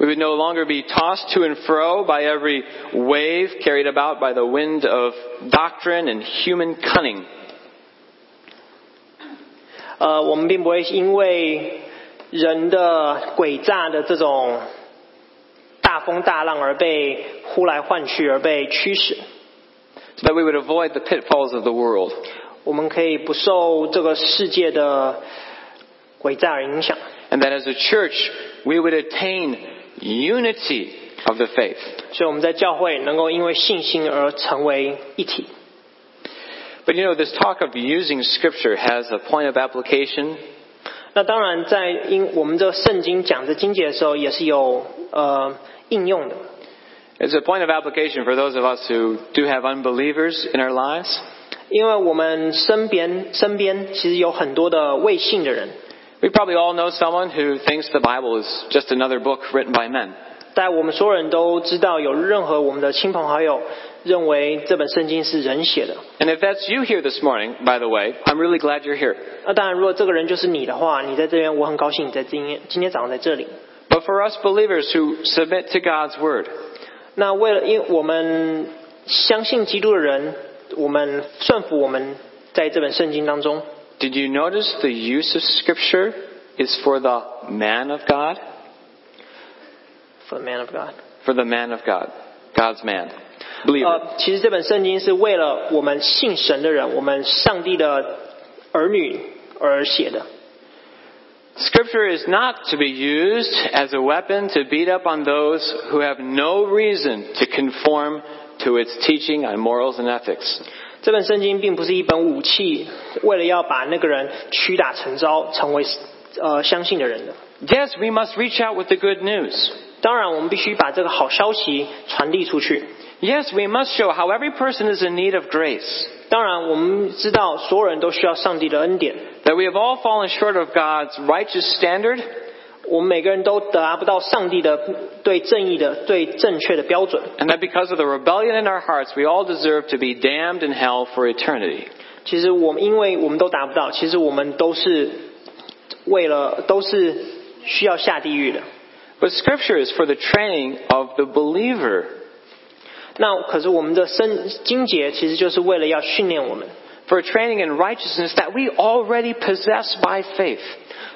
we would no longer be tossed to and fro by every wave carried about by the wind of doctrine and human cunning. 呃，我们并不会因为人的诡诈的这种大风大浪而被呼来唤去，而被驱使。 So that we would avoid the pitfalls of the world. 我们可以不受这个世界的诡诈而影响。 And that as a church, we would attain unity of the faith. 所以我们在教会能够因为信心而成为一体。 But you know, this talk of using scripture has a point of application. 那当然，在因我们这个圣经讲这经节的时候，也是有呃应用的。 It's a point of application for those of us who do have unbelievers in our lives. 因为我们身边身边其实有很多的未信的人， We probably all know someone who thinks the Bible is just another book written by men. 但我们所有人都知道，有任何我们的亲朋好友认为这本圣经是人写的。 And if that's you here this morning, by the way, I'm really glad you're here. 那当然，如果这个人就是你的话，你在这边，我很高兴你在今天今天早上在这里。 But for us believers who submit to God's Word, 那为了，因为我们相信基督的人，我们顺服我们在这本圣经当中。 did you notice the use of Scripture is for the man of God? For the man of God。 For the man of God. God's man. Believer. 呃，其实这本圣经是为了我们信神的人，我们上帝的儿女而写的。 Scripture is not to be used as a weapon to beat up on those who have no reason to conform to its teaching on morals and ethics. 这本圣经并不是一本武器，为了要把那个人屈打成招，成为呃相信的人的。 Yes, we must reach out with the good news. 当然，我们必须把这个好消息传递出去。 Yes, we must show how every person is in need of grace. 当然，我们知道所有人都需要上帝的恩典， That we have all fallen short of God's righteous standard. 我们每个人都达不到上帝的对正义的、对正确的标准。 And that because of the rebellion in our hearts, we all deserve to be damned in hell for eternity. 其实我们因为我们都达不到，其实我们都是为了都是需要下地狱的。 But Scripture is for the training of the believer. 那可是我们的生经节其实就是为了要训练我们， For training in righteousness that we already possess by faith.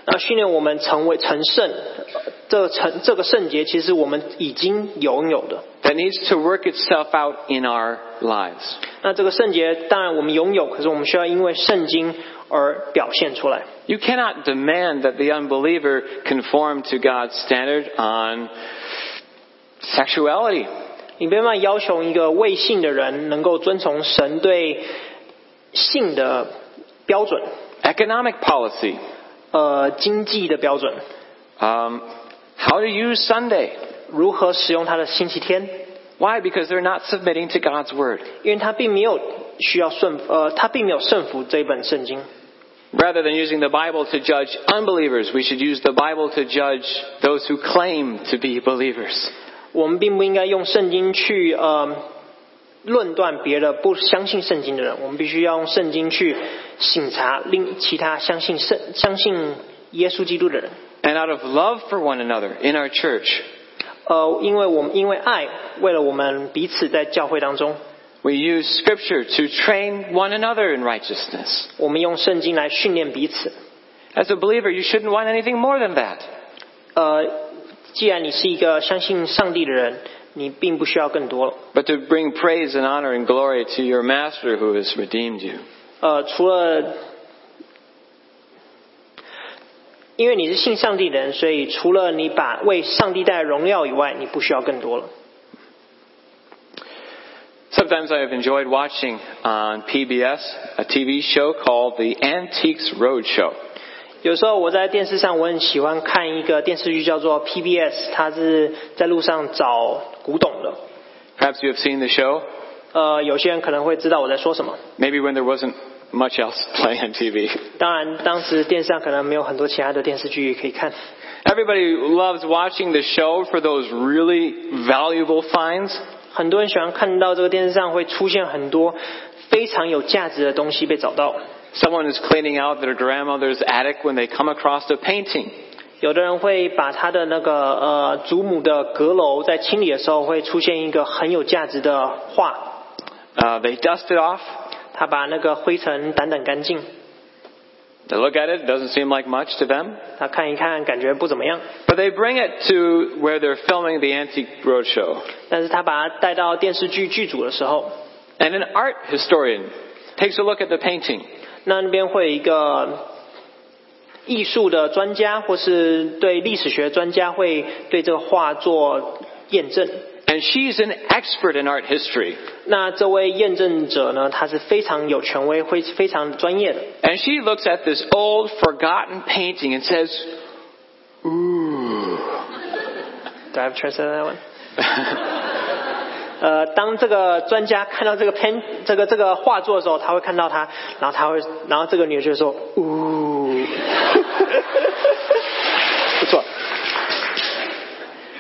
那训练我们成为成圣。呃这个成这个圣洁其实我们已经拥有的。That needs to work itself out in our lives. 那这个圣洁当然我们拥有，可是我们需要因为圣经而表现出来。You cannot demand that the unbeliever conform to God's standard on sexuality. 你别办法要求一个未信的人能够遵从神对性的标准，Economic policy. 呃，经济的标准， Um, how to use Sunday. 如何使用他的星期天， Why? Because they're not submitting to God's word. 因为他并没有需要顺，呃，他并没有顺服这一本圣经。 Rather than using the Bible to judge unbelievers, we should use the Bible to judge those who claim to be believers. 我们并不应该用圣经去呃论断别的不相信圣经的人，我们必须要用圣经去 省察另其他相信圣相信耶稣基督的人。 And out of love for one another in our church, 呃，因为我们因为爱，为了我们彼此在教会当中， we use Scripture to train one another in righteousness. 我们用圣经来训练彼此。 As a believer, you shouldn't want anything more than that. 呃，既然你是一个相信上帝的人，你并不需要更多了。 but to bring praise and honor and glory to your Master who has redeemed you. 呃，除了因为你是信上帝的人，所以除了你把为上帝带来荣耀以外，你不需要更多了。Sometimes I have enjoyed watching on PBS a TV show called The Antiques Roadshow. 有时候我在电视上，我很喜欢看一个电视剧叫做 PBS，它是在路上找古董的。Perhaps you have seen the show. 呃，有些人可能会知道我在说什么。 Maybe when there wasn't much else playing on TV. 当然，当时电视上可能没有很多其他的电视剧可以看。 Everybody loves watching the show for those really valuable finds. 很多人喜欢看到这个电视上会出现很多非常有价值的东西被找到。 Someone is cleaning out their grandmother's attic when they come across a painting. 有的人会把他的那个呃祖母的阁楼在清理的时候，会出现一个很有价值的画， Uh, they dust it off. 他把那个灰尘掸掸干净， They look at it. It doesn't seem like much to them. 他看一看，感觉不怎么样。 But they bring it to where they're filming the Antique Roadshow. 但是他把它带到电视剧剧组的时候， And an art historian takes a look at the painting. 那那边会有一个艺术的专家，或是对历史学专家会对这个画做验证。 And she's an expert in art history. 那这位验证者呢，他是非常有权威，会非常专业的。 And she looks at this old, forgotten painting and says, Ooh. Do I have translate that one？呃，当这个专家看到这个 pen 这个这个画作的时候，他会看到他，然后他会，然后这个女的就会说，呜，不错， You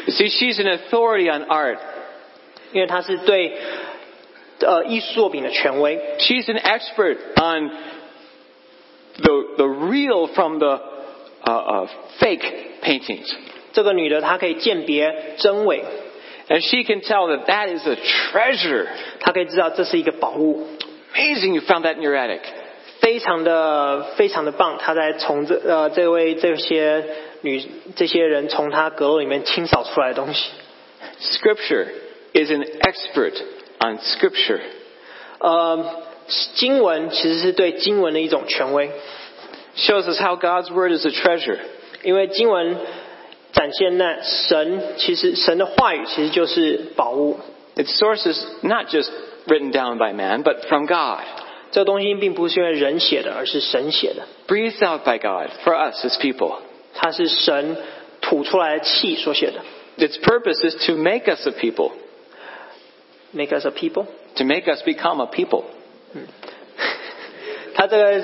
see, she's an authority on art. 因为他是对呃艺术作品的权威， She's an expert on the, the real from the uh, uh, fake paintings. 这个女的她可以鉴别真伪， And she can tell that that is a treasure. 她可以知道这是一个宝物， Amazing you found that in your attic. 非常的非常的棒。她在从这呃这位这些 女这些人从她阁楼里面清扫出来的东西。 Scripture is an expert on Scripture. 呃，经文其实是对经文的一种权威， Shows us how God's Word is a treasure. 因为经文展现那神其实神的话语其实就是宝物。 Its source is not just written down by man, but from God. 这个东西并不是因为人写的，而是神写的， Breathed out by God for us as people. 它是神吐出来的气所写的。 Its purpose is to make us a people, Make us a people。 to make us become a people. 它这个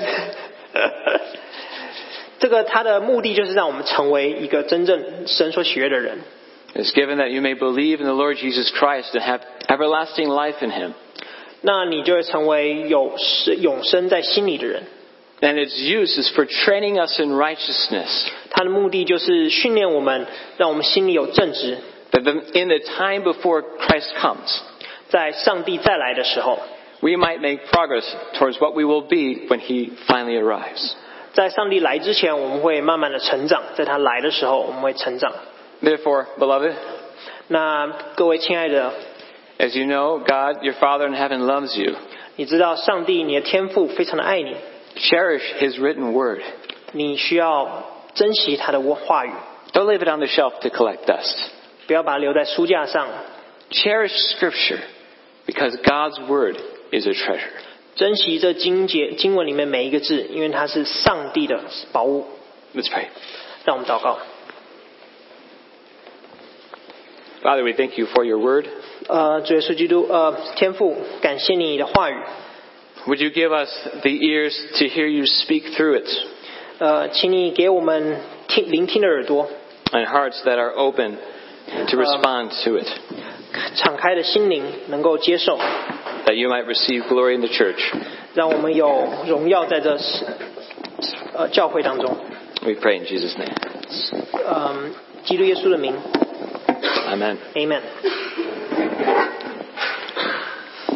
这个它的目的就是让我们成为一个真正神所喜悦的人。 It's given that you may believe in the Lord Jesus Christ and have everlasting life in Him. 那你就会成为有永生在心里的人。 And its use is for training us in righteousness, 它的目的就是训练我们，让我们心里有正直， that the, in the time before Christ comes, 在上帝再来的时候， we might make progress towards what we will be when He finally arrives. 在上帝来之前，我们会慢慢的成长；在他来的时候，我们会成长。 Therefore, beloved, 那各位亲爱的， as you know, God, your Father in heaven, loves you. 你知道上帝你的天赋非常的爱你， Cherish His written word. 你需要珍惜他的话语， Don't leave it on the shelf to collect dust. 不要把它留在书架上。 Cherish Scripture because God's word is a treasure. 珍惜这经节经文里面每一个字，因为它是上帝的宝物。 Let's pray. 让我们祷告。 Father, we thank you for your word. 呃，主耶稣基督，呃，天父，感谢你的话语。 Would you give us the ears to hear you speak through it 呃，请你给我们听聆听的耳朵， and hearts that are open to respond to it, 敞开的心灵，能够接受， that you might receive glory in the church? 让我们有荣耀在这世呃教会当中。 We pray in Jesus' name. 嗯，基督耶稣的名 Amen. ，Amen。